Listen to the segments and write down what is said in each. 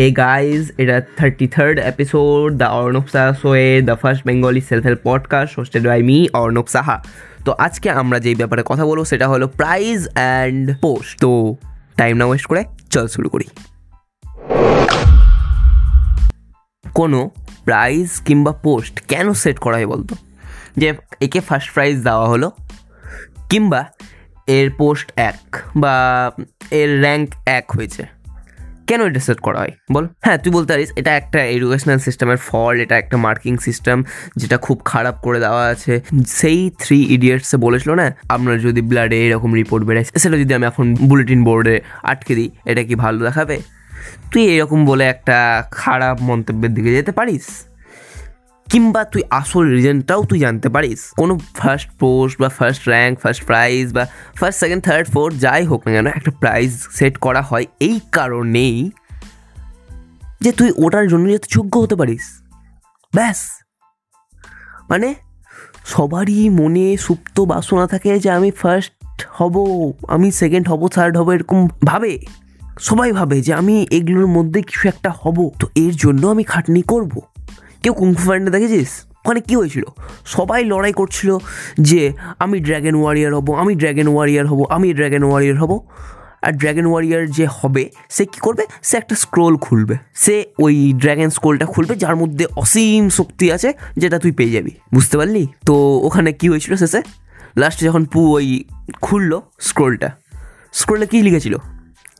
হে guys এটা thirty third episode the Arnab Saha শোয়ে the first Bengali self help podcast hosted by me Arnab Saha তো আজকে আমরা যেই ব্যাপারে কথা বলব সেটা হলো প্রাইজ অ্যান্ড পোস্ট তো টাইম না ওয়েস্ট করে চল শুরু করি। কোনো প্রাইজ কিংবা পোস্ট কেন সেট করা হয় বলতো? যে একে ফার্স্ট প্রাইজ দেওয়া হলো, কিংবা এর পোস্ট এক বা এর র্যাঙ্ক এক হয়েছে। কেন এটা সেট করা হয়? বল। হ্যাঁ তুই বলতে পারিস, এটা একটা এডুকেশনাল সিস্টেমের ফল এটা একটা মার্কিং সিস্টেম যেটা খুব খারাপ করে দেওয়া আছে। সেই থ্রি ইডিয়টসে বলেছিল না আপনার যদি ব্লাডে এরকম রিপোর্ট বেড়ে সেটা যদি আমি এখন বুলেটিন বোর্ডে আটকে দিই, এটা কি ভালো দেখাবে? তুই এরকম বলে একটা খারাপ মন্তব্যের দিকে যেতে পারিস? কিংবা তুই আসল রিজনটাও তুই জানতে পারিস। কোনো ফার্স্ট পোস্ট বা ফার্স্ট র্যাঙ্ক ফার্স্ট প্রাইজ বা ফার্স্ট সেকেন্ড থার্ড ফোর্থ যাই হোক না কেন, একটা প্রাইজ সেট করা হয় এই কারণেই যে তুই ওটার জন্য যাতে যোগ্য হতে পারিস। ব্যাস। মানে সবারই মনে সুপ্ত বাসনা থাকে যে আমি ফার্স্ট হব, আমি সেকেন্ড হব থার্ড হব, এরকম ভাবে। সবাই ভাবে যে আমি এগুলোর মধ্যে কিছু একটা হব। তো এর জন্য আমি খাটনি করব। কেউ কুংফু ফান্ডে দেখেছিস? ওখানে কী হয়েছিল? সবাই লড়াই করছিল যে আমি ড্র্যাগন ওয়ারিয়ার হব, আমি ড্র্যাগন ওয়ারিয়ার হব, আমি ড্র্যাগন ওয়ারিয়ার হব। আর ড্র্যাগন ওয়ারিয়ার যে হবে, সে কী করবে? সে একটা স্ক্রোল খুলবে। সে ওই ড্র্যাগন স্ক্রোলটা খুলবে, যার মধ্যে অসীম শক্তি আছে, যেটা তুই পেয়ে যাবি। বুঝতে পারলি? তো ওখানে কি হয়েছিল শেষে? লাস্টে যখন পু ওই খুললো স্ক্রোলটা স্ক্রোলে কী লিখেছিল?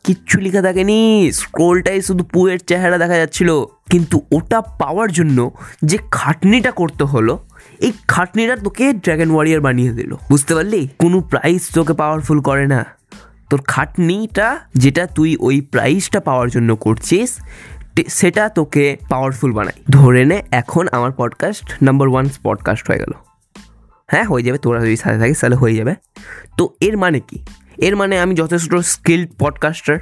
কিচ্ছু লেখা থাকেনি স্ক্রোলটাই শুধু পুয়ের চেহারা দেখা যাচ্ছিল। কিন্তু ওটা পাওয়ার জন্য যে খাটনিটা করতে হলো, এই খাটনিটা তোকে ড্র্যাগন ওয়ারিয়ার বানিয়ে দিল। বুঝতে পারলি? কোনো প্রাইস তোকে পাওয়ারফুল করে না। তোর খাটনিটা যেটা তুই ওই প্রাইসটা পাওয়ার জন্য করছিস সেটা তোকে পাওয়ারফুল বানায়। ধরে নে, এখন আমার পডকাস্ট নাম্বার ওয়ান পডকাস্ট হয়ে গেল। হ্যাঁ হয়ে যাবে, তোরা যদি সাথে থাকিস, তাহলে হয়ে যাবে। তো এর মানে কি? এর মানে আমি যথেষ্ট স্কিল্ড পডকাস্টার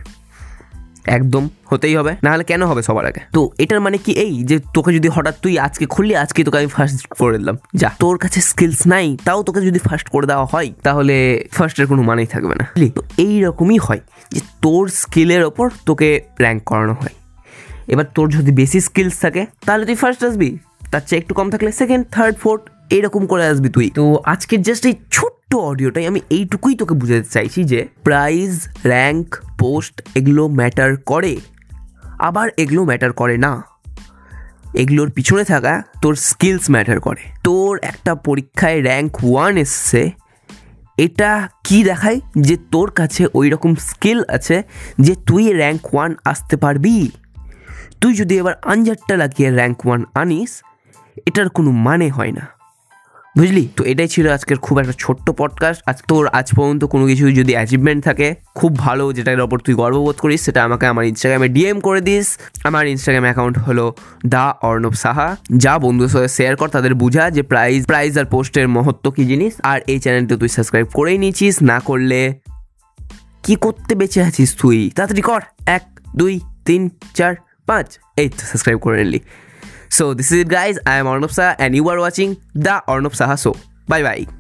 একদম হতেই হবে, নাহলে কেন হবে সবার আগে? তো এটার মানে কি এই যে তোকে যদি হঠাৎ তুই আজকে খুললি আজকে তোকে আমি ফার্স্ট করে দিলাম। যা, তোর কাছে স্কিলস নাই, তাও তোকে যদি ফার্স্ট করে দেওয়া হয়, তাহলে ফার্স্টের কোনো মানেই থাকবে না। তো এইরকমই হয় যে তোর স্কিলের ওপর তোকে র্যাঙ্ক করানো হয়। এবার তোর যদি বেশি স্কিলস থাকে, তাহলে তুই ফার্স্ট আসবি। তার চেয়ে একটু কম থাকলে সেকেন্ড থার্ড ফোর্থ এরকম করে আসবি তুই। তো আজকের জাস্ট এই ছোট্ট অডিওটাই আমি এইটুকুই তোকে বুঝাতে চাইছি যে প্রাইজ র্যাঙ্ক, পোস্ট এগুলো ম্যাটার করে। আবার এগুলো ম্যাটার করে না। এগুলোর পিছনে থাকা তোর স্কিলস ম্যাটার করে। তোর একটা পরীক্ষায় র্যাঙ্ক ওয়ান এসছে, এটা কি দেখায়? যে তোর কাছে ওই রকম স্কিল আছে যে তুই র্যাঙ্ক ওয়ান আসতে পারবি। তুই যদি এবার আনজারটা লাগিয়ে র্যাঙ্ক ওয়ান আনিস, এটার কোনো মানে হয় না। বুঝলি? তো এটাই ছিল আজকের খুব একটা ছোট্ট পডকাস্ট আজ তোর আজ পর্যন্ত কোনো কিছু যদি অ্যাচিভমেন্ট থাকে, খুব ভালো যেটার ওপর তুই গর্ববোধ করিস, সেটা আমাকে আমার ইনস্টাগ্রামে ডিএম করে দিস। আমার ইনস্টাগ্রাম অ্যাকাউন্ট হলো দা অর্ণব সাহা। যা বন্ধুদের সাথে শেয়ার কর, তাদের বুঝা যে প্রাইজ প্রাইজ আর পোস্টের মহত্ব কী জিনিস। আর এই চ্যানেলটা তুই সাবস্ক্রাইব করেই নিয়েছিস না করলে কি করতে বেঁচে আছিস তুই? তাড়াতাড়ি কর। এক, দুই, তিন, চার, পাঁচ। এই সাবস্ক্রাইব করে নিলি। So this is it guys, I am Arnab Saha and you are watching the Arnab Saha Show. Bye bye.